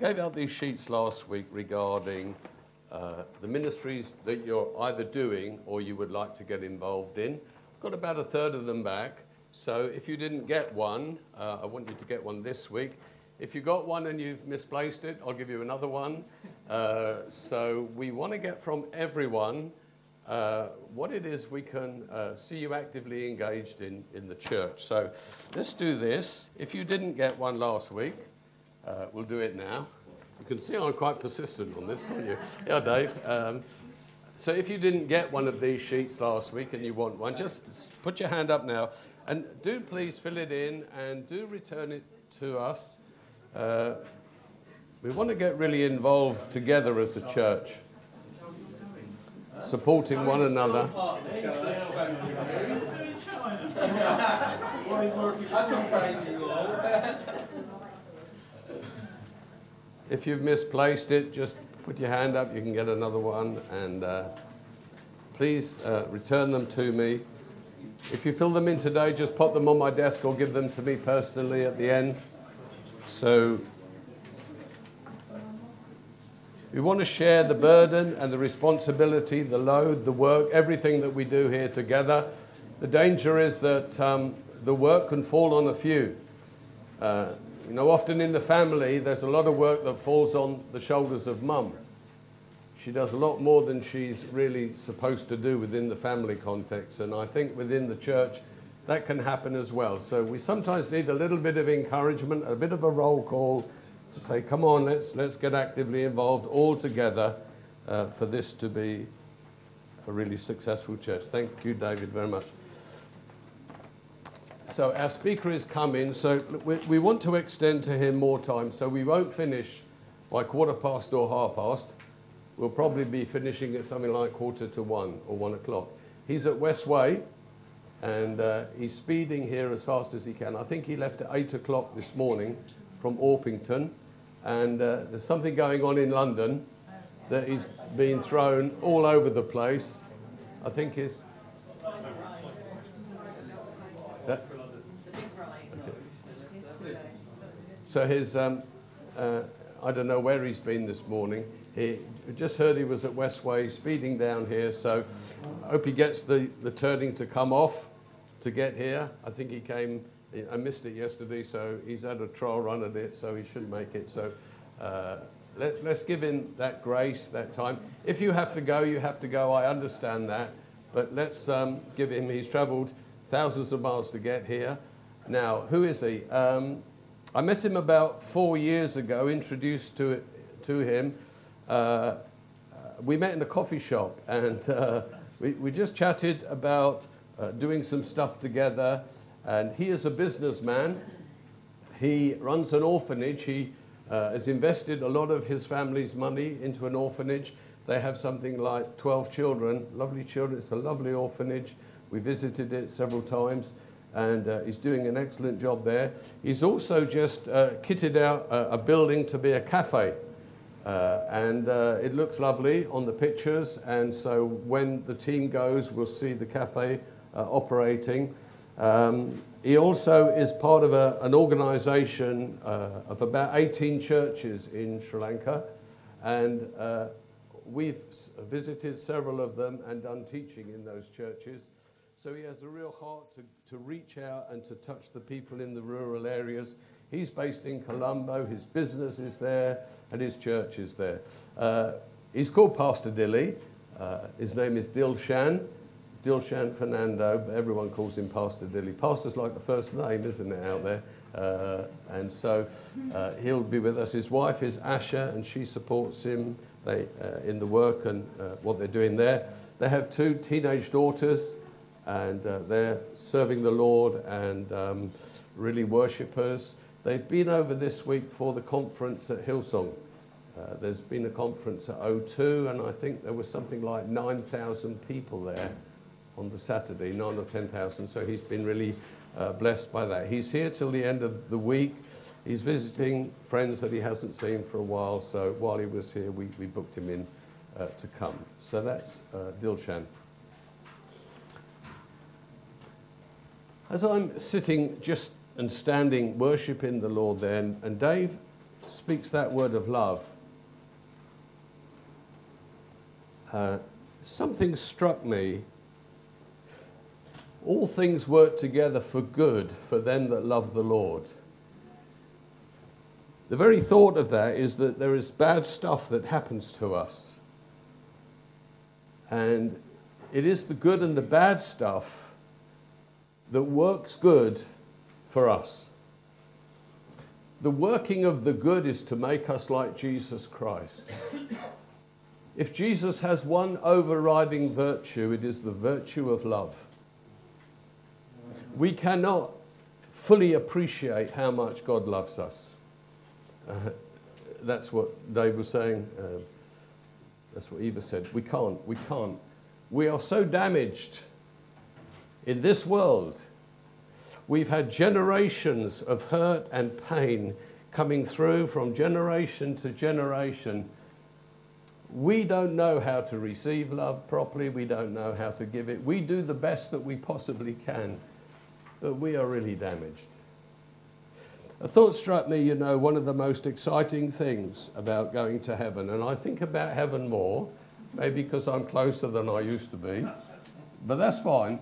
gave out these sheets last week regarding uh, the ministries that you're either doing or you would like to get involved in. I've got about a third of them back. So if you didn't get one, uh, I want you to get one this week. If you got one and you've misplaced it, I'll give you another one. Uh, so we want to get from everyone uh, what it is we can uh, see you actively engaged in in the church. So let's do this. If you didn't get one last week, uh, we'll do it now. You can see I'm quite persistent on this, can't you? Yeah, Dave. Um, so if you didn't get one of these sheets last week and you want one, just put your hand up now. And do please fill it in and do return it to us. Uh, we want to get really involved together as a church, supporting one another. If you've misplaced it, just put your hand up. You can get another one. And uh, please uh, return them to me. If you fill them in today, just pop them on my desk or give them to me personally at the end. So we want to share the burden and the responsibility, the load, the work, everything that we do here together. The danger is that um, the work can fall on a few. Uh, you know, often in the family, there's a lot of work that falls on the shoulders of mum. She does a lot more than she's really supposed to do within the family context. And I think within the church, that can happen as well. So we sometimes need a little bit of encouragement, a bit of a roll call to say, come on, let's, let's get actively involved all together uh, for this to be a really successful church. Thank you, David, very much. So our speaker is coming, so we, we want to extend to him more time, so we won't finish by quarter past or half past. We'll probably be finishing at something like quarter to one or one o'clock. He's at Westway, and uh, he's speeding here as fast as he can. I think he left at eight o'clock this morning from Orpington, and uh, there's something going on in London that he's been thrown all over the place. I think is. So his, um, uh, I don't know where he's been this morning. He just heard he was at Westway, speeding down here. So I hope he gets the, the turning to come off to get here. I think he came, I missed it yesterday, so he's had a trial run at it, so he should make it. So uh, let, us give him that grace, that time. If you have to go, you have to go. I understand that. But let's um, give him, he's travelled thousands of miles to get here. Now, who is he? Um, I met him about four years ago, introduced to, to him. Uh, we met in a coffee shop and uh, we, we just chatted about uh, doing some stuff together. And he is a businessman. He runs an orphanage. He uh, has invested a lot of his family's money into an orphanage. They have something like 12 children, lovely children. It's a lovely orphanage. We visited it several times and uh, he's doing an excellent job there. He's also just uh, kitted out a, a, building to be a cafe. Uh, and uh, it looks lovely on the pictures. And so when the team goes, we'll see the cafe uh, operating. Um, he also is part of a, an organization uh, of about 18 churches in Sri Lanka. And we've visited several of them and done teaching in those churches. So he has a real heart to, to reach out and to touch the people in the rural areas. He's based in Colombo, his business is there, and his church is there. Uh, he's called Pastor Dilly. Uh, his name is Dilshan. Dilshan Fernando, everyone calls him Pastor Dilly. Pastor's like the first name, isn't it, out there? Uh, and so uh, he'll be with us. His wife is Asha, and she supports him they, uh, in the work and uh, what they're doing there. They have two teenage daughters and uh, they're serving the Lord and um, really worshippers. They've been over this week for the conference at Hillsong. Uh, there's been a conference at O2, and I think there was something like 9,000 people there on the Saturday, 9 or 10,000. So he's been really uh, blessed by that. He's here till the end of the week. He's visiting friends that he hasn't seen for a while. So while he was here, we, we booked him in uh, to come. So that's uh, Dilshan. As I'm sitting just and standing worshiping the Lord then, and Dave speaks that word of love, uh, something struck me. All things work together for good for them that love the Lord. The very thought of that is that there is bad stuff that happens to us. And it is the good and the bad stuff that works good for us. The working of the good is to make us like Jesus Christ. If Jesus has one overriding virtue, it is the virtue of love. We cannot fully appreciate how much God loves us. Uh, that's what Dave was saying. Uh, that's what Eva said. We can't. We can't. We are so damaged in this world. We've had generations of hurt and pain coming through from generation to generation. We don't know how to receive love properly. We don't know how to give it. We do the best that we possibly can, but we are really damaged. A thought struck me, you know, one of the most exciting things about going to heaven, and I think about heaven more, maybe because I'm closer than I used to be, but that's fine.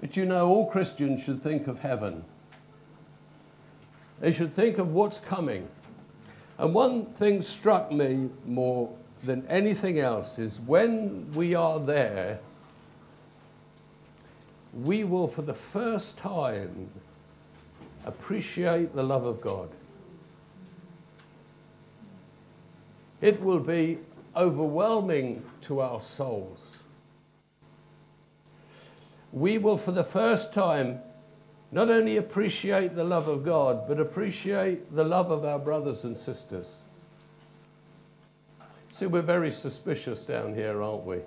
But you know, all Christians should think of heaven. They should think of what's coming. And one thing struck me more than anything else is when we are there, we will, for the first time, appreciate the love of God. It will be overwhelming to our souls. We will, for the first time, not only appreciate the love of God, but appreciate the love of our brothers and sisters. See, we're very suspicious down here, aren't we?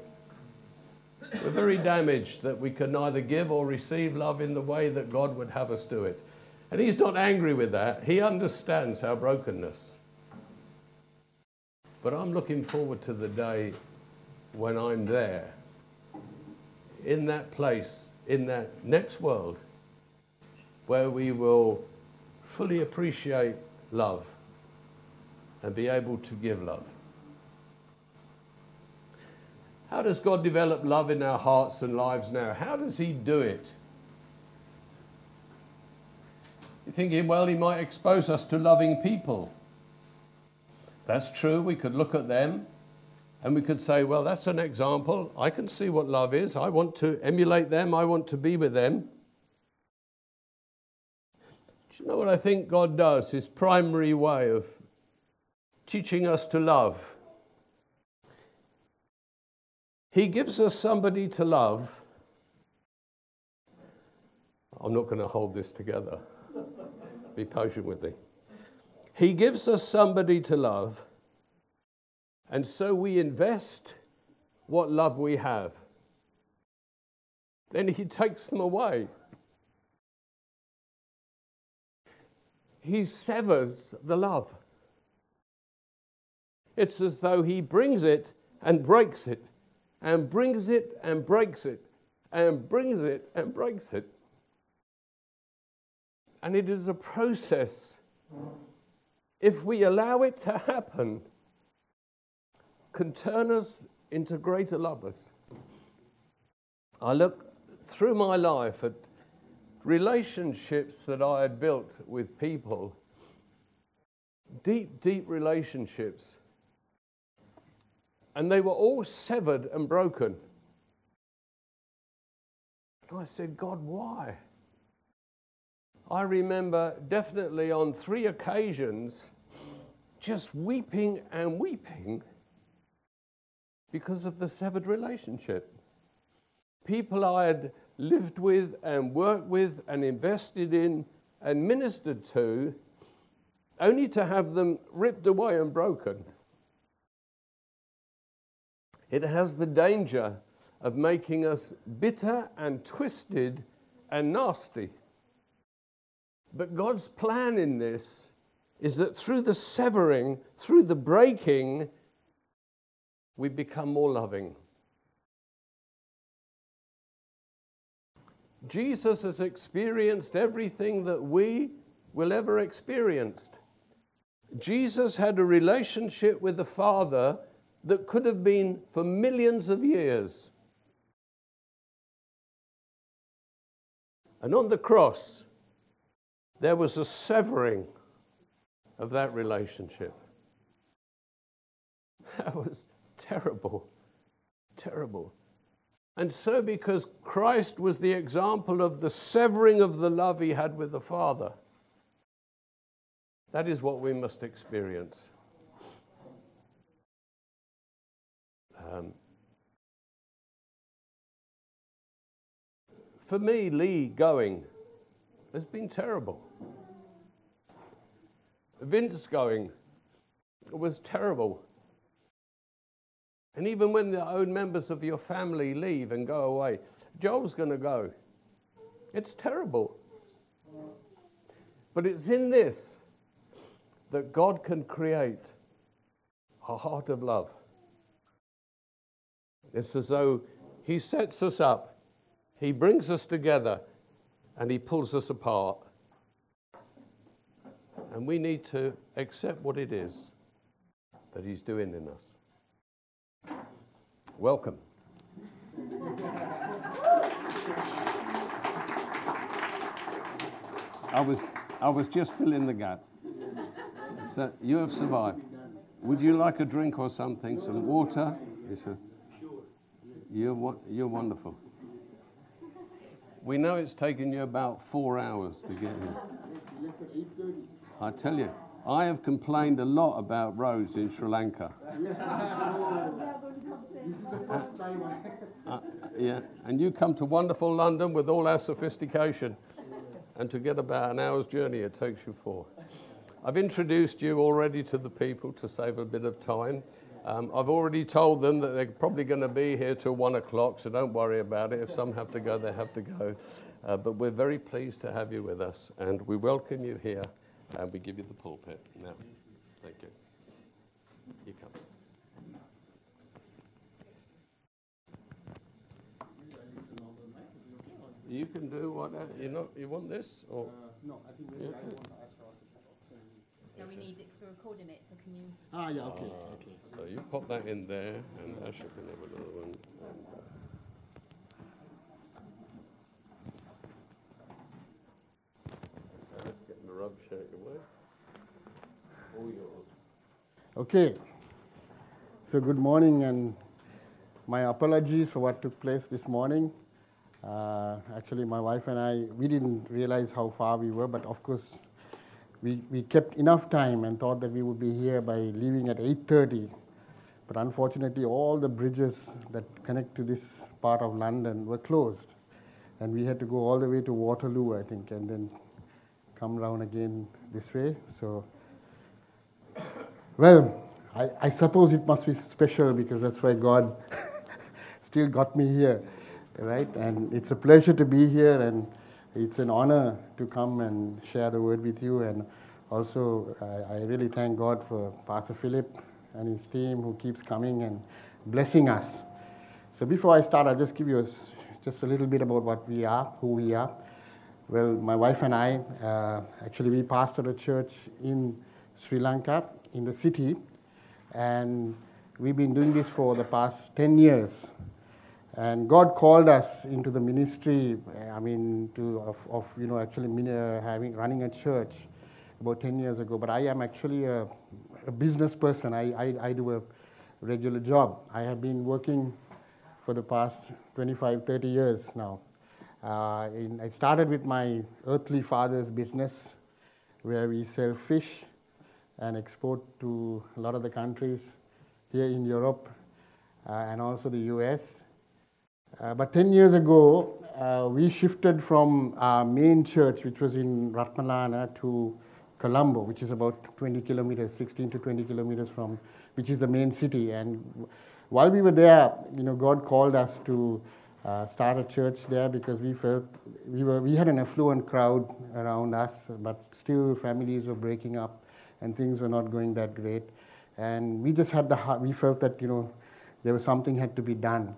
We're very damaged that we can neither give or receive love in the way that God would have us do it. And he's not angry with that. He understands our brokenness. But I'm looking forward to the day when I'm there, in that place, in that next world, where we will fully appreciate love and be able to give love. How does God develop love in our hearts and lives now? How does He do it? You're thinking, well, he might expose us to loving people. That's true. We could look at them and we could say, well, that's an example. I can see what love is. I want to emulate them. I want to be with them. Do you know what I think God does? His primary way of teaching us to love. He gives us somebody to love. I'm not going to hold this together. Be patient with me. He gives us somebody to love, and so we invest what love we have. Then he takes them away. He severs the love. It's as though he brings it and breaks it, and brings it and breaks it, and brings it and breaks it. And it is a process. If we allow it to happen, can turn us into greater lovers. I look through my life at relationships that I had built with people, deep, deep relationships, and they were all severed and broken. And I said, God, why? I remember definitely on three occasions just weeping and weeping because of the severed relationship. People I had lived with and worked with and invested in and ministered to, only to have them ripped away and broken. It has the danger of making us bitter and twisted and nasty. But God's plan in this is that through the severing, through the breaking, we become more loving. Jesus has experienced everything that we will ever experience. Jesus had a relationship with the Father that could have been for millions of years. And on the cross, there was a severing of that relationship. That was terrible, terrible. And so, because Christ was the example of the severing of the love he had with the Father, that is what we must experience. Um, for me, Lee going has been terrible. Vince going was terrible. And even when the own members of your family leave and go away, Joel's going to go. It's terrible. But it's in this that God can create a heart of love. It's as though He sets us up, He brings us together, and He pulls us apart. And we need to accept what it is that He's doing in us. Welcome. I was, I was just filling the gap. So you have survived. Would you like a drink or something? Some water? You're, you're wonderful. We know it's taken you about four hours to get here. I tell you, I have complained a lot about roads in Sri Lanka. uh, yeah, and you come to wonderful London with all our sophistication, and to get about an hour's journey it takes you four. I've introduced you already to the people to save a bit of time. Um, I've already told them that they're probably going to be here till one o'clock, so don't worry about it. If some have to go, they have to go. Uh, but we're very pleased to have you with us, and we welcome you here, and we give you the pulpit now. Thank you. You come. You can do what you know. You want this or? Uh, no, I think maybe I want to ask no, we need it because we're recording it, so can you? Ah, yeah, okay, uh, okay. So you pop that in there, and Asha can have another one. And, uh, let's get the rub shake away. All yours. Okay. So good morning, and my apologies for what took place this morning. Uh, actually, my wife and I, we didn't realize how far we were, but of course, we, we kept enough time and thought that we would be here by leaving at 8.30. But unfortunately, all the bridges that connect to this part of London were closed. And we had to go all the way to Waterloo, I think, and then come round again this way. So, well, I, I suppose it must be special because that's why God still got me here, right? And it's a pleasure to be here and it's an honor to come and share the word with you. And also, I, I really thank God for Pastor Philip and his team who keeps coming and blessing us. So before I start, I'll just give you a, just a little bit about what we are, who we are. Well, my wife and I, uh, actually, we pastor a church in Sri Lanka, in the city, and we've been doing this for the past 10 years. And God called us into the ministry, I mean, to, of, of you know, actually uh, having, running a church about 10 years ago. But I am actually a, a business person. I, I, I, do a regular job. I have been working for the past 25, 30 years now. Uh, in, I started with my earthly father's business, where we sell fish and export to a lot of the countries here in Europe uh, and also the US. Uh, but 10 years ago, uh, we shifted from our main church, which was in Ratmalana, to Colombo, which is about 20 kilometers, 16 to 20 kilometers from, which is the main city. And while we were there, you know, God called us to uh, start a church there because we felt we were we had an affluent crowd around us, but still families were breaking up and things were not going that great. And we just had the we felt that you know there was something had to be done.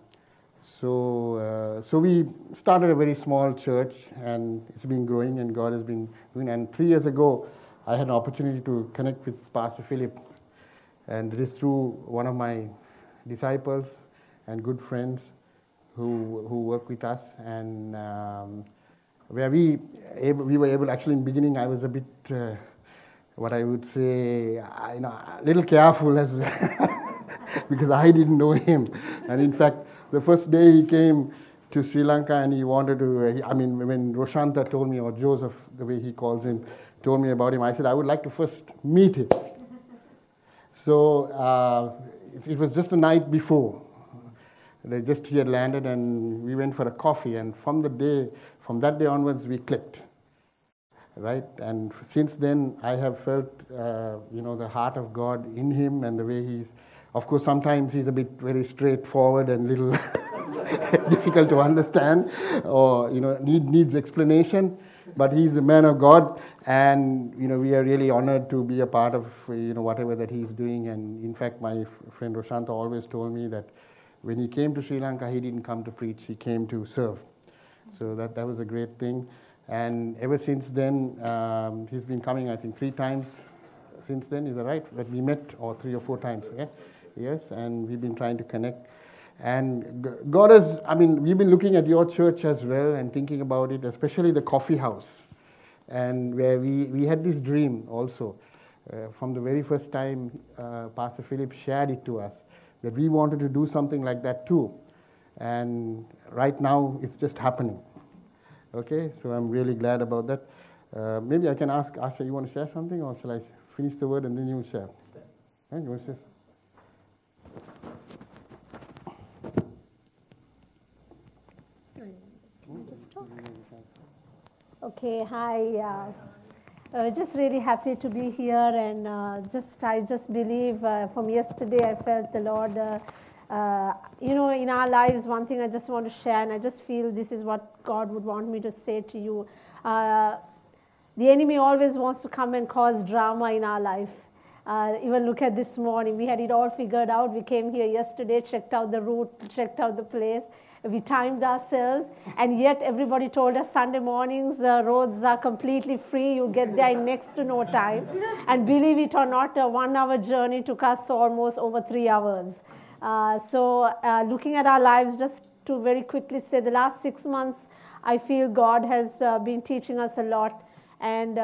So, uh, so we started a very small church, and it's been growing, and God has been doing. And three years ago, I had an opportunity to connect with Pastor Philip, and it is through one of my disciples and good friends who, who work with us, and um, where we, able, we were able, actually in beginning, I was a bit, uh, what I would say, you know, a little careful as because I didn't know him. And in fact, the first day he came to Sri Lanka and he wanted to, I mean, when Roshanta told me, or Joseph, the way he calls him, told me about him, I said, I would like to first meet him. so uh, it was just the night before. They just he had landed and we went for a coffee and from the day, from that day onwards, we clicked. Right? And since then, I have felt, uh, you know, the heart of God in him and the way he's, of course, sometimes he's a bit very straightforward and little difficult to understand or, you know, need, needs explanation. But he's a man of God, and you know we are really honored to be a part of you know whatever that he's doing. And in fact, my friend Roshanta always told me that when he came to Sri Lanka, he didn't come to preach; he came to serve. So that that was a great thing. And ever since then, um, he's been coming. I think three times since then. Is that right? That we met, or three or four times. Yeah? Yes, and we've been trying to connect. And God has, I mean, we've been looking at your church as well and thinking about it, especially the coffee house. And where we, we had this dream also. Uh, from the very first time uh, Pastor Philip shared it to us, that we wanted to do something like that too. And right now, it's just happening. Okay, so I'm really glad about that. Uh, maybe I can ask Asha, you want to share something, or shall I finish the word and then you share? Yeah, you want to share? Okay, hi. Uh, uh, just really happy to be here, and uh, just I just believe uh, from yesterday I felt the Lord. Uh, uh, you know, in our lives, one thing I just want to share, and I just feel this is what God would want me to say to you. the enemy always wants to come and cause drama in our life. Uh, even look at this morning. We had it all figured out. We came here yesterday, checked out the route, checked out the place, we timed ourselves, and yet everybody told us Sunday mornings the roads are completely free. You get there in next to no time. And believe it or not, a one hour journey took us almost over three hours. Uh, so, uh, looking at our lives, just to very quickly say, the last six months, I feel God has uh, been teaching us a lot. And,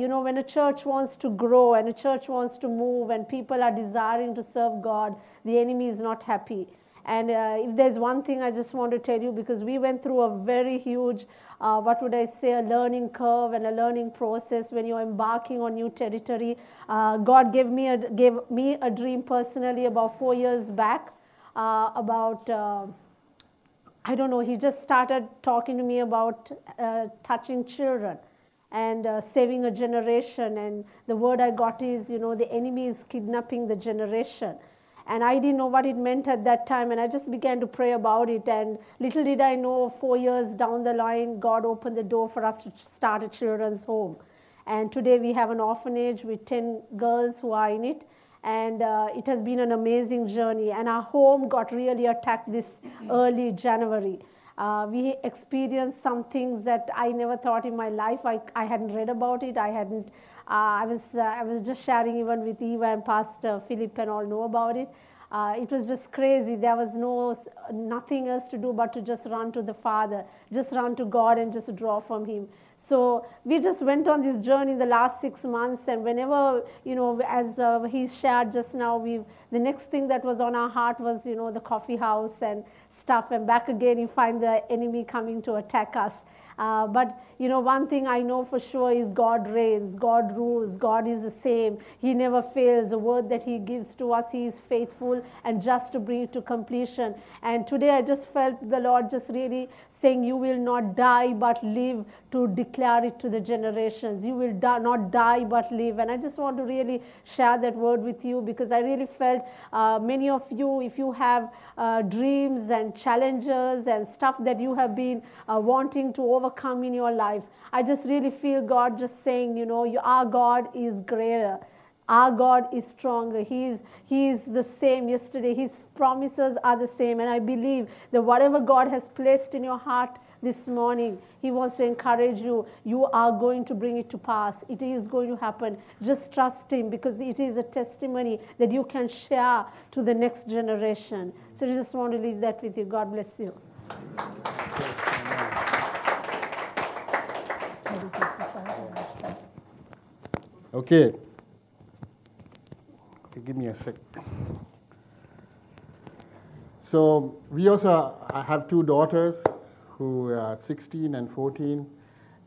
you know, when a church wants to grow and a church wants to move and people are desiring to serve God, the enemy is not happy. And uh, if there's one thing I just want to tell you, because we went through a very huge, uh, what would I say, a learning curve and a learning process when you're embarking on new territory. Uh, God gave me, a, gave me a dream personally about four years back uh, about. Uh, I don't know, he just started talking to me about uh, touching children and uh, saving a generation. And the word I got is, you know, the enemy is kidnapping the generation. And I didn't know what it meant at that time. And I just began to pray about it. And little did I know, four years down the line, God opened the door for us to start a children's home. And today we have an orphanage with 10 girls who are in it. And uh, it has been an amazing journey. And our home got really attacked this early January. Uh, we experienced some things that I never thought in my life. I, I hadn't read about it. I hadn't uh, I, was, uh, I was just sharing even with Eva and Pastor Philip and all know about it. Uh, it was just crazy. There was no nothing else to do but to just run to the Father, just run to God and just draw from Him. So we just went on this journey the last six months, and whenever you know, as uh, he shared just now, we the next thing that was on our heart was you know the coffee house and stuff, and back again you find the enemy coming to attack us. Uh, but you know, one thing I know for sure is God reigns, God rules, God is the same. He never fails. The word that He gives to us, He is faithful and just to bring it to completion. And today I just felt the Lord just really saying, You will not die but live to declare it to the generations. You will die, not die but live. And I just want to really share that word with you because I really felt uh, many of you, if you have uh, dreams and challenges and stuff that you have been uh, wanting to overcome in your life, I just really feel God just saying, you know, our God is greater Our God is stronger. He is, he is the same yesterday. His promises are the same. And I believe that whatever God has placed in your heart this morning, He wants to encourage you. You are going to bring it to pass. It is going to happen. Just trust Him because it is a testimony that you can share to the next generation. So I just want to leave that with you. God bless you. Okay. Give me a sec. So we also I have two daughters who are 16 and 14,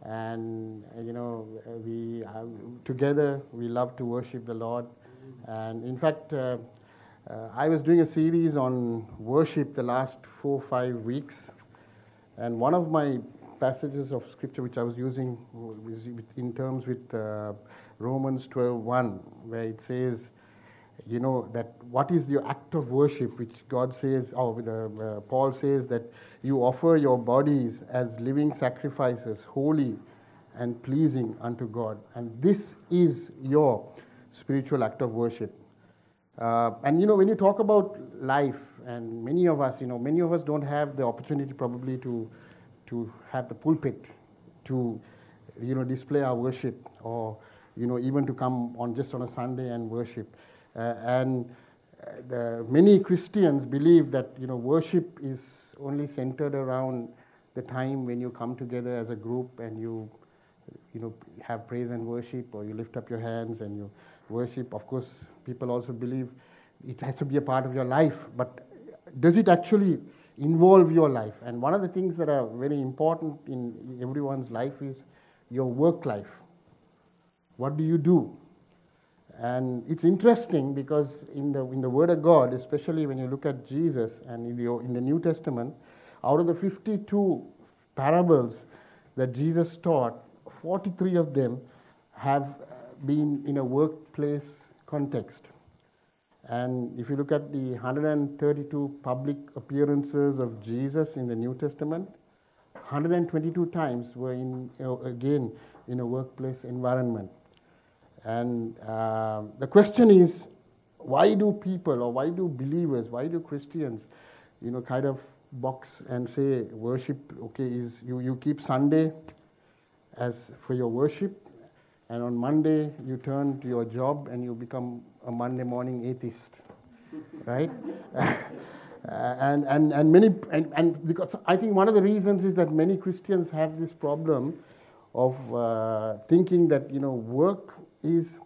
and uh, you know we uh, together we love to worship the Lord, and in fact. Uh, uh, I was doing a series on worship the last four five weeks, and one of my passages of scripture which I was using was in terms with uh, Romans 12:1, where it says, you know, that what is your act of worship, which God says, or the, uh, Paul says that you offer your bodies as living sacrifices, holy and pleasing unto God, and this is your spiritual act of worship. Uh, and you know, when you talk about life, and many of us, you know, many of us don't have the opportunity probably to, to have the pulpit to, you know, display our worship, or you know, even to come on just on a Sunday and worship. Uh, and uh, the, many Christians believe that you know, worship is only centered around the time when you come together as a group and you, you know, have praise and worship, or you lift up your hands and you worship. Of course, people also believe it has to be a part of your life, but does it actually involve your life? And one of the things that are very important in everyone's life is your work life. What do you do? And it's interesting because in the, in the Word of God, especially when you look at Jesus and in the, in the New Testament, out of the 52 parables that Jesus taught, 43 of them have uh, been in a workplace context. And if you look at the 132 public appearances of Jesus in the New Testament, 122 times were in, uh, again in a workplace environment. And uh, the question is, why do people or why do believers, why do Christians, you know, kind of box and say worship, okay, is you, you keep Sunday as for your worship, and on Monday you turn to your job and you become a Monday morning atheist, right? and, and, and many, and, and because I think one of the reasons is that many Christians have this problem of uh, thinking that, you know, work is,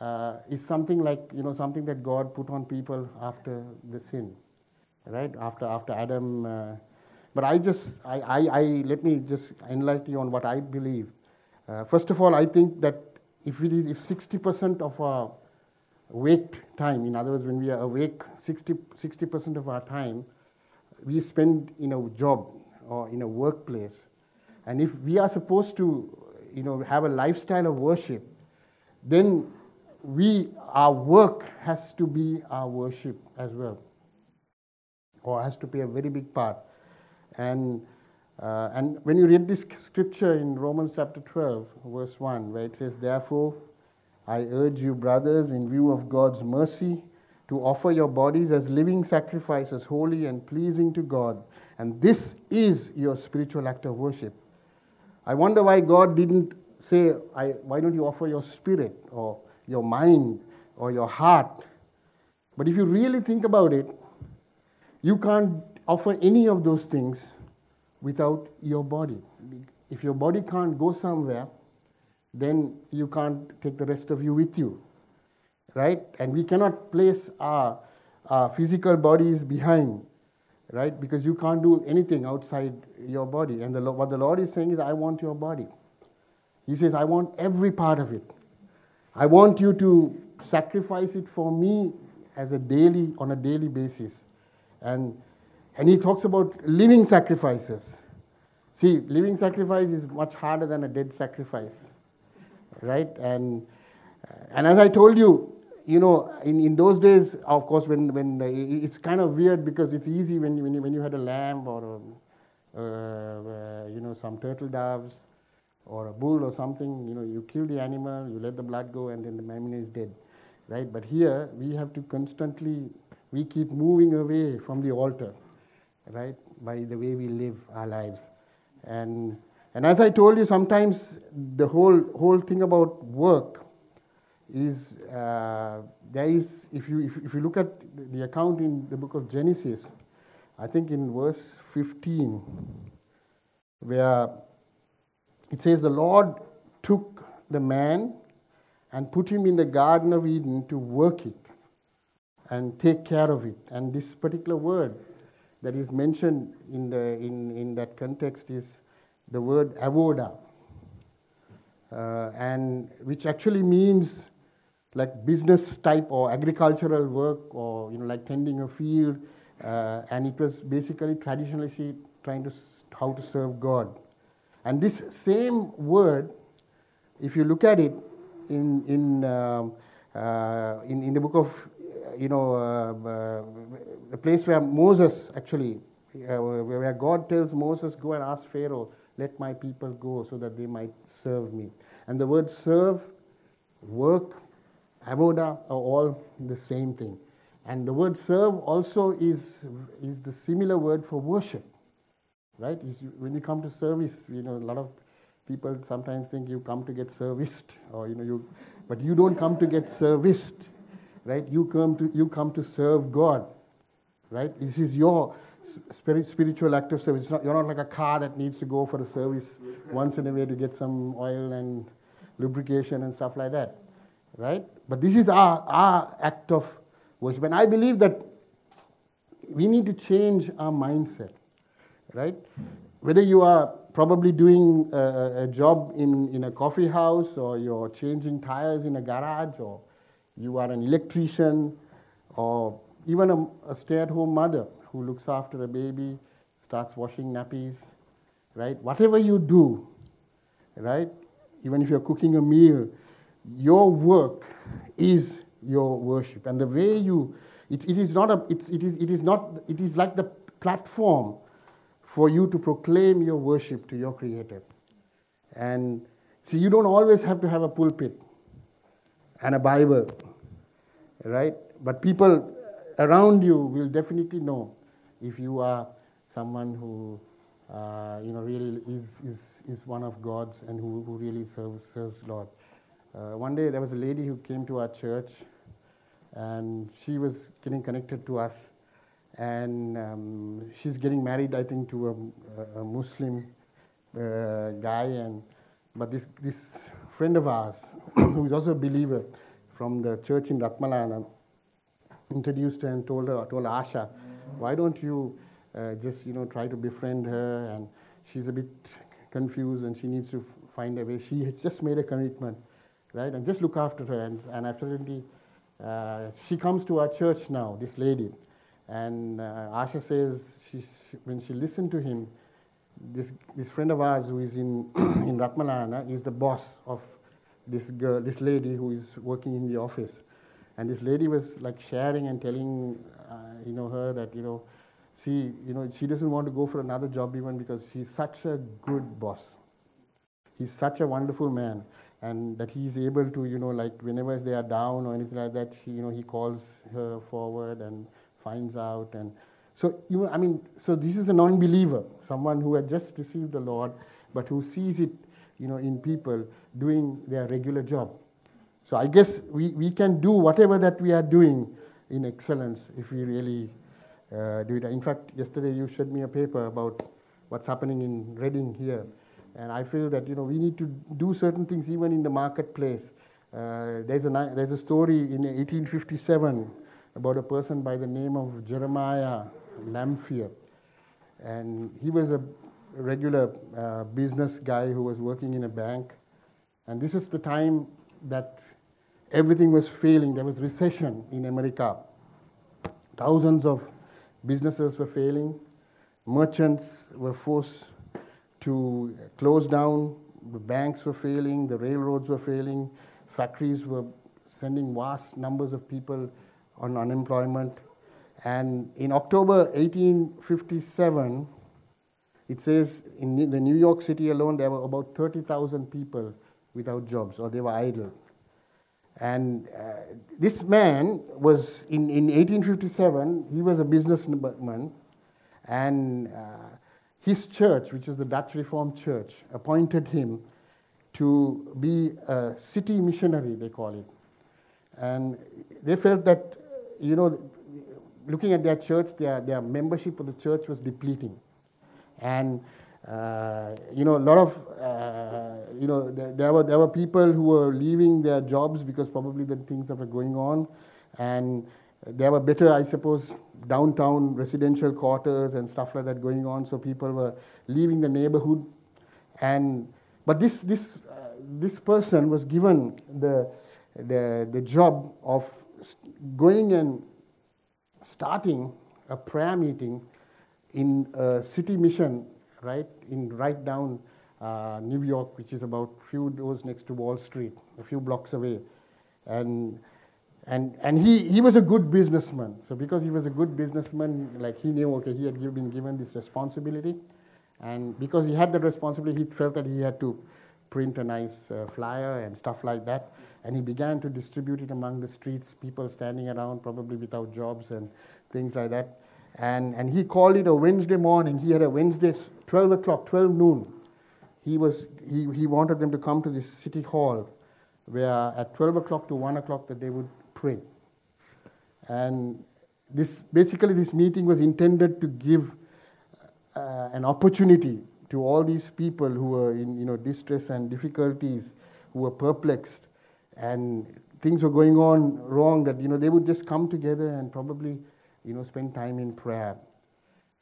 uh, is something like, you know, something that God put on people after the sin, right? After, after Adam. Uh, but I just, I, I, I, let me just enlighten you on what I believe. Uh, first of all, I think that if it is, if 60% of our awake time, in other words, when we are awake, 60, 60% of our time, we spend in a job or in a workplace. And if we are supposed to, you know, have a lifestyle of worship, then we, our work has to be our worship as well, or has to play a very big part. And uh, and when you read this scripture in Romans chapter 12, verse 1, where it says, Therefore, I urge you, brothers, in view of God's mercy, to offer your bodies as living sacrifices, holy and pleasing to God. And this is your spiritual act of worship. I wonder why God didn't say, Why don't you offer your spirit or your mind or your heart? But if you really think about it, you can't offer any of those things without your body. If your body can't go somewhere, then you can't take the rest of you with you. Right? And we cannot place our, our physical bodies behind, right? Because you can't do anything outside your body. And the, what the Lord is saying is, I want your body. He says, I want every part of it. I want you to sacrifice it for me as a daily, on a daily basis. And and he talks about living sacrifices. See, living sacrifice is much harder than a dead sacrifice, right? And, and as I told you, you know, in, in those days, of course, when, when it's kind of weird because it's easy when you, when you, when you had a lamb or, a, uh, uh, you know, some turtle doves or a bull or something, you know, you kill the animal, you let the blood go, and then the mammal is dead, right? But here we have to constantly, we keep moving away from the altar, right? By the way we live our lives, and and as I told you, sometimes the whole whole thing about work is uh, there is if you if, if you look at the account in the book of Genesis, I think in verse 15, where it says, The Lord took the man and put him in the Garden of Eden to work it and take care of it. And this particular word that is mentioned in, the, in, in that context is the word avoda, uh, and which actually means like business type or agricultural work or you know like tending a field, uh, and it was basically traditionally trying to how to serve God. And this same word, if you look at it in, in, um, uh, in, in, the book of, you know, uh, uh, the place where Moses actually, uh, where God tells Moses, go and ask Pharaoh, let my people go so that they might serve me. And the word serve, work, avoda are all the same thing. And the word serve also is, is the similar word for worship right? When you come to service, you know, a lot of people sometimes think you come to get serviced, or you know, you, but you don't come to get serviced, right? You come to you come to serve God, right? This is your spirit, spiritual act of service. Not, you're not like a car that needs to go for a service once in a way to get some oil and lubrication and stuff like that, right? But this is our our act of worship, and I believe that we need to change our mindset right? Whether you are probably doing a, a, job in, in a coffee house or you're changing tires in a garage or you are an electrician or even a, a stay at home mother who looks after a baby, starts washing nappies, right? Whatever you do, right? Even if you're cooking a meal, your work is your worship. And the way you, it, it is not a, it's, it is, it is not, it is like the platform for you to proclaim your worship to your Creator. And see, you don't always have to have a pulpit and a Bible, right? But people around you will definitely know if you are someone who, uh, you know, really is, is, is one of God's and who, who really serves, serves Lord. Uh, one day there was a lady who came to our church and she was getting connected to us and um, she's getting married, I think, to a, a Muslim uh, guy. And but this this friend of ours, who is also a believer from the church in Ratmalana, introduced her and told her, told Asha, why don't you uh, just you know try to befriend her? And she's a bit confused and she needs to find a way. She has just made a commitment, right? And just look after her. And, and absolutely, uh, she comes to our church now. This lady. And uh, Asha says she, when she listened to him, this, this friend of ours who is in, in Ratmalana is the boss of this girl, this lady who is working in the office. And this lady was like sharing and telling, uh, you know, her that, you know, see, you know, she doesn't want to go for another job even because he's such a good boss. He's such a wonderful man. And that he's able to, you know, like whenever they are down or anything like that, he, you know, he calls her forward and finds out. And so, you, I mean, so this is a non-believer, someone who had just received the Lord, but who sees it, you know, in people doing their regular job. So I guess we, we can do whatever that we are doing in excellence if we really uh, do it. In fact, yesterday you showed me a paper about what's happening in Reading here. And I feel that, you know, we need to do certain things even in the marketplace. Uh, there's, a, there's a story in 1857 about a person by the name of Jeremiah Lanphier. And he was a regular uh, business guy who was working in a bank. And this is the time that everything was failing. There was recession in America. Thousands of businesses were failing. Merchants were forced to close down. The banks were failing. The railroads were failing. Factories were sending vast numbers of people on unemployment. And in October 1857, it says in the New York City alone, there were about 30,000 people without jobs or they were idle. And uh, this man was in, in 1857, he was a businessman, and uh, his church, which is the Dutch Reformed Church, appointed him to be a city missionary, they call it. And they felt that, you know, looking at their church, their, their membership of the church was depleting. And uh, you know, a lot of, uh, you know, there, there, were, there were people who were leaving their jobs because probably the things that were going on. And there were better, I suppose, downtown residential quarters and stuff like that going on. So people were leaving the neighborhood. And, but this, this, uh, this person was given the, the, the job of going and starting a prayer meeting in a city mission right in right down uh, New York, which is about few doors next to Wall Street, a few blocks away, and and and he he was a good businessman. So because he was a good businessman, like he knew, okay, he had been given this responsibility, and because he had the responsibility, he felt that he had to print a nice uh, flyer and stuff like that. And he began to distribute it among the streets, people standing around, probably without jobs and things like that. And, and he called it a Wednesday morning. He had a Wednesday, 12 o'clock, 12 noon. He, was, he, he wanted them to come to this city hall where at 12 o'clock to 1 o'clock that they would pray. And this, basically this meeting was intended to give uh, an opportunity to all these people who were in you know, distress and difficulties, who were perplexed, and things were going on wrong, that you know, they would just come together and probably you know, spend time in prayer.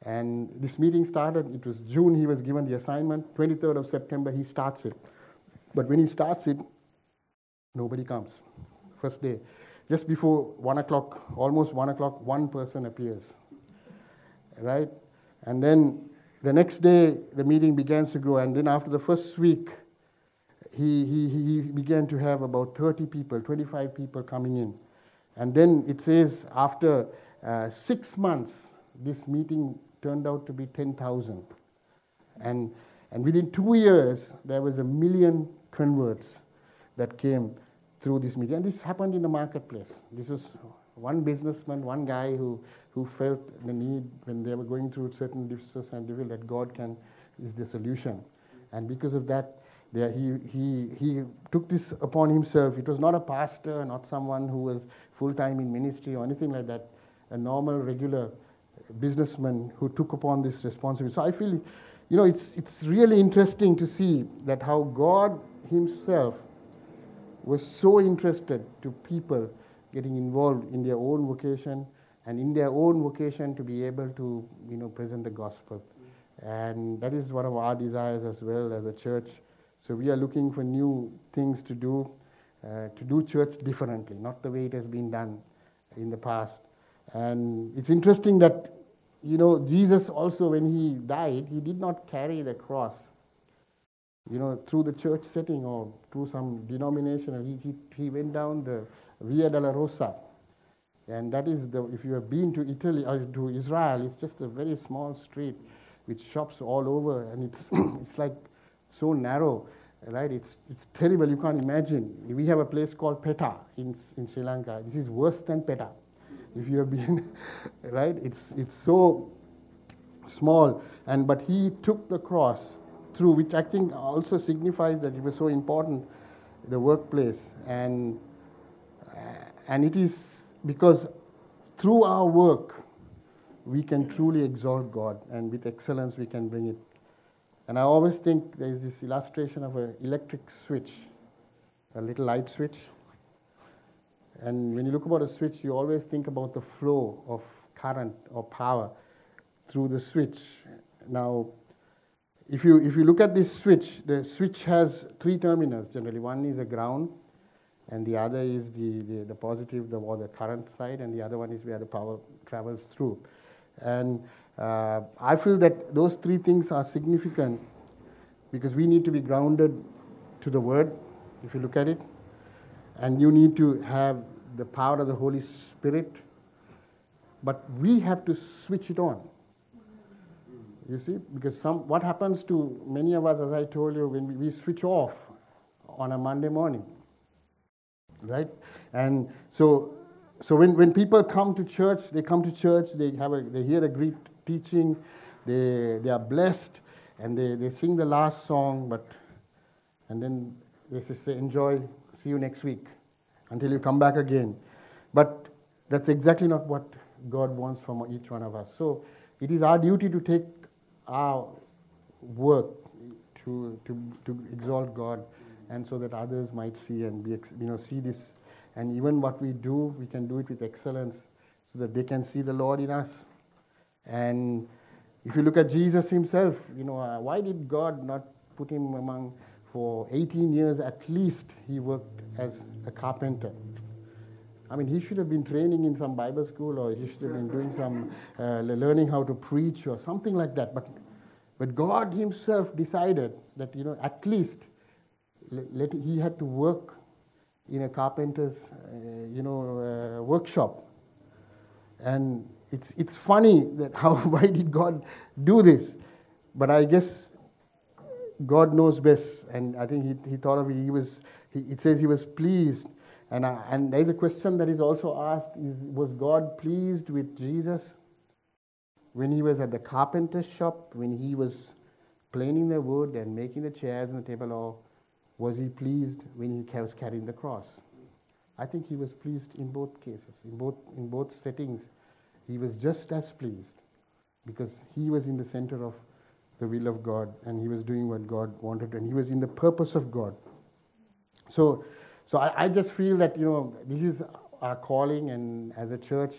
And this meeting started, it was June, he was given the assignment. 23rd of September, he starts it. But when he starts it, nobody comes. First day. Just before 1 o'clock, almost 1 o'clock, one person appears. Right? And then the next day, the meeting begins to grow. And then after the first week, he, he, he began to have about 30 people, 25 people coming in. And then it says after uh, six months, this meeting turned out to be 10,000. And, and within two years, there was a million converts that came through this meeting. And this happened in the marketplace. This was one businessman, one guy who, who felt the need when they were going through certain distress and devil that God can is the solution. And because of that, there, he, he, he took this upon himself. It was not a pastor, not someone who was full time in ministry or anything like that a normal, regular businessman who took upon this responsibility. So I feel, you know, it's, it's really interesting to see that how God Himself was so interested to people getting involved in their own vocation and in their own vocation to be able to, you know, present the gospel. And that is one of our desires as well as a church. So we are looking for new things to do, uh, to do church differently, not the way it has been done in the past. And it's interesting that, you know, Jesus also, when he died, he did not carry the cross, you know, through the church setting or through some denomination. He, he, he went down the Via Dolorosa. And that is the, if you have been to Italy or to Israel, it's just a very small street with shops all over, and it's, it's like so narrow, right? It's, it's terrible, you can't imagine. We have a place called Pettah in, in Sri Lanka. This is worse than Pettah if you have been, right? It's, it's so small. And, but he took the cross through, which I think also signifies that it was so important, the workplace. And, uh, and it is because through our work, we can truly exalt God, and with excellence, we can bring it. And I always think there is this illustration of an electric switch, a little light switch and when you look about a switch, you always think about the flow of current or power through the switch. Now, if you, if you look at this switch, the switch has three terminals generally. One is a ground, and the other is the, the, the positive, the, or the current side, and the other one is where the power travels through. And uh, I feel that those three things are significant because we need to be grounded to the Word, if you look at it and you need to have the power of the Holy Spirit, but we have to switch it on. You see, because some, what happens to many of us, as I told you, when we, we switch off on a Monday morning, right? And so, so when, when people come to church, they come to church, they, have a, they hear a great teaching, they, they are blessed, and they, they sing the last song, but, and then they say, enjoy, see you next week, until you come back again. But that's exactly not what God wants from each one of us. So it is our duty to take our work to, to, to exalt God and so that others might see and be, you know, see this. And even what we do, we can do it with excellence so that they can see the Lord in us. And if you look at Jesus himself, you know, uh, why did God not put him among, for 18 years at least, he worked as a carpenter. I mean, he should have been training in some Bible school or he should have been doing some, uh, learning how to preach or something like that. But, but God himself decided that, you know, at least let, he had to work in a carpenter's, uh, you know, uh, workshop. And it's, it's funny that how, why did God do this? But I guess God knows best. And I think he, he thought of it, he was, he, it says he was pleased and, uh, and there's a question that is also asked is, was God pleased with Jesus when he was at the carpenter's shop, when he was planing the wood and making the chairs and the table, or was he pleased when he was carrying the cross? I think he was pleased in both cases, in both, in both settings. He was just as pleased because he was in the center of the will of God and he was doing what God wanted and he was in the purpose of God. So, so I, I, just feel that, you know, this is our calling, and as a church,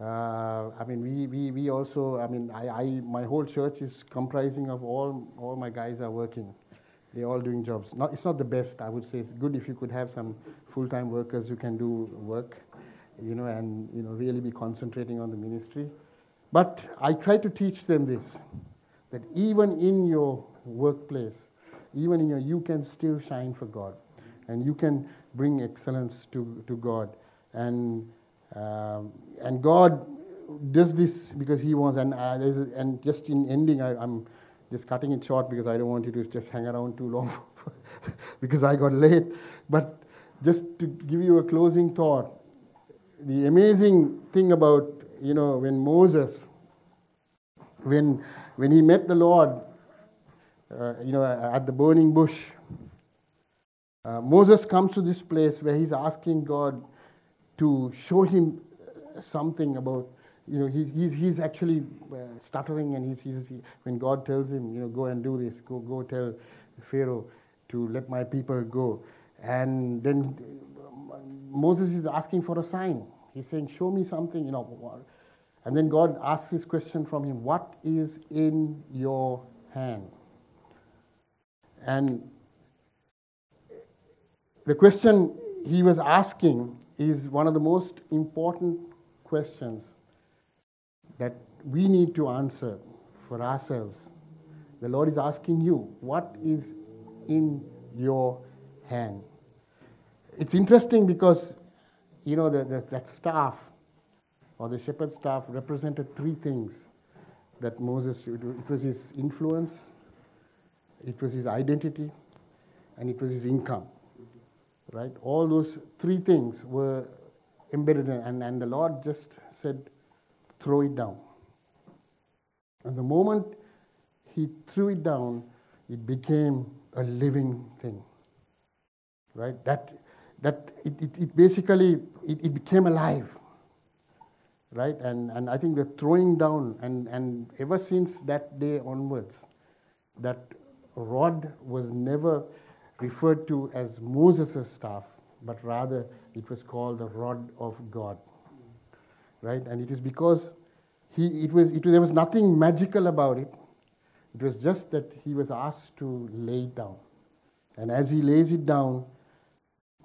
uh, I mean, we, we, we also, I mean, I, I, my whole church is comprising of all, all my guys are working. They're all doing jobs. Not, it's not the best, I would say. It's good if you could have some full-time workers who can do work, you know, and, you know, really be concentrating on the ministry. But I try to teach them this, that even in your workplace, even in your, you can still shine for God and you can bring excellence to, to God. And, um, and God does this because He wants. And, uh, and just in ending, I, I'm just cutting it short because I don't want you to just hang around too long because I got late. But just to give you a closing thought, the amazing thing about, you know, when Moses, when, when he met the Lord, uh, you know, at the burning bush, uh, Moses comes to this place where he's asking God to show him something about, you know, he's, he's, he's actually uh, stuttering and he's, he's, he, when God tells him, you know, go and do this, go, go tell Pharaoh to let my people go. And then Moses is asking for a sign. He's saying, show me something, you know. And then God asks this question from him, what is in your hand? And the question he was asking is one of the most important questions that we need to answer for ourselves. The Lord is asking you, what is in your hand? It's interesting because, you know, the, the, that staff or the shepherd's staff represented three things that Moses, it was his influence, it was his identity, and it was his income right? All those three things were embedded in, and, and the Lord just said, throw it down. And the moment he threw it down, it became a living thing, right? That, that it, it, it basically, it, it became alive, right? And, and I think the throwing down, and, and ever since that day onwards, that rod was never referred to as Moses' staff, but rather it was called the rod of God. Right? And it is because he, it was, it, there was nothing magical about it. It was just that he was asked to lay it down. And as he lays it down,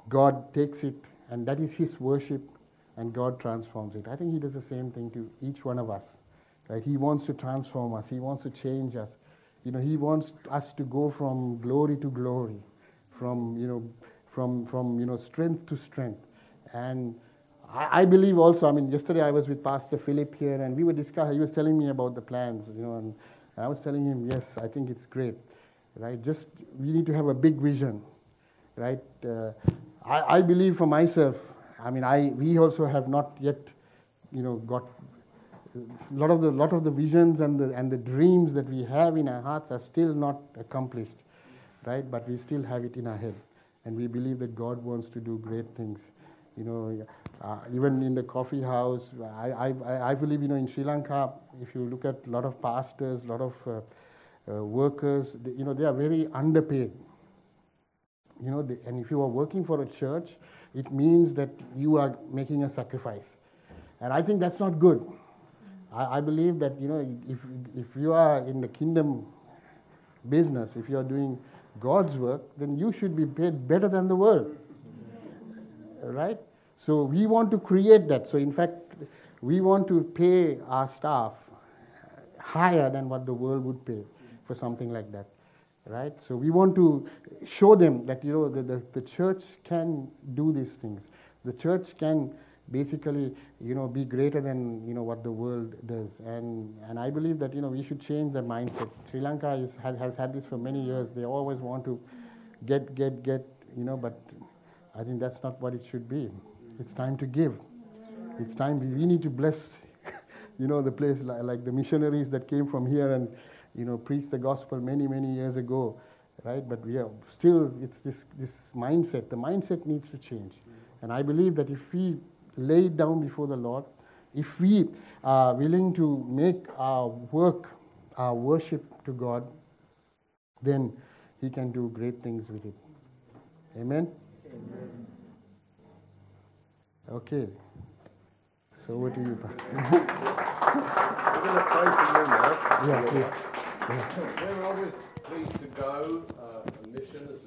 God takes it, and that is his worship, and God transforms it. I think he does the same thing to each one of us. Right? He wants to transform us, he wants to change us. You know, he wants us to go from glory to glory from, you know, from, from you know, strength to strength. And I, I believe also, I mean, yesterday I was with Pastor Philip here and we were discussing, he was telling me about the plans, you know, and, I was telling him, yes, I think it's great, right? Just we need to have a big vision, right? Uh, I, I believe for myself. I mean, I we also have not yet, you know, got a lot of the lot of the visions and the and the dreams that we have in our hearts are still not accomplished, right? But we still have it in our head, and we believe that God wants to do great things. You know, uh, even in the coffee house, I, I, I believe you know in Sri Lanka, if you look at a lot of pastors, a lot of uh, uh, workers, they, you know, they are very underpaid. You know, they, and if you are working for a church, it means that you are making a sacrifice, and I think that's not good. I, I believe that you know if if you are in the kingdom business, if you are doing God's work, then you should be paid better than the world, right? So we want to create that. So in fact, we want to pay our staff higher than what the world would pay for something like that right? So we want to show them that you know the, the, the church can do these things. The church can basically you know be greater than you know what the world does. And and i believe that you know we should change the mindset. Sri lanka is, has, has had this for many years. They always want to get get get you know but i think that's not what it should be it's time to give. It's time we, need to bless you know the place like, like the missionaries that came from here and you know preached the gospel many many years ago right? But we are still it's this this mindset the mindset needs to change. And i believe that if we lay it down before the lord if we are willing to make our work our worship to god then he can do great things with it. Amen, amen. Okay so over to you pastor We're going to pray for you now. yeah please. We're always pleased to go uh, a mission as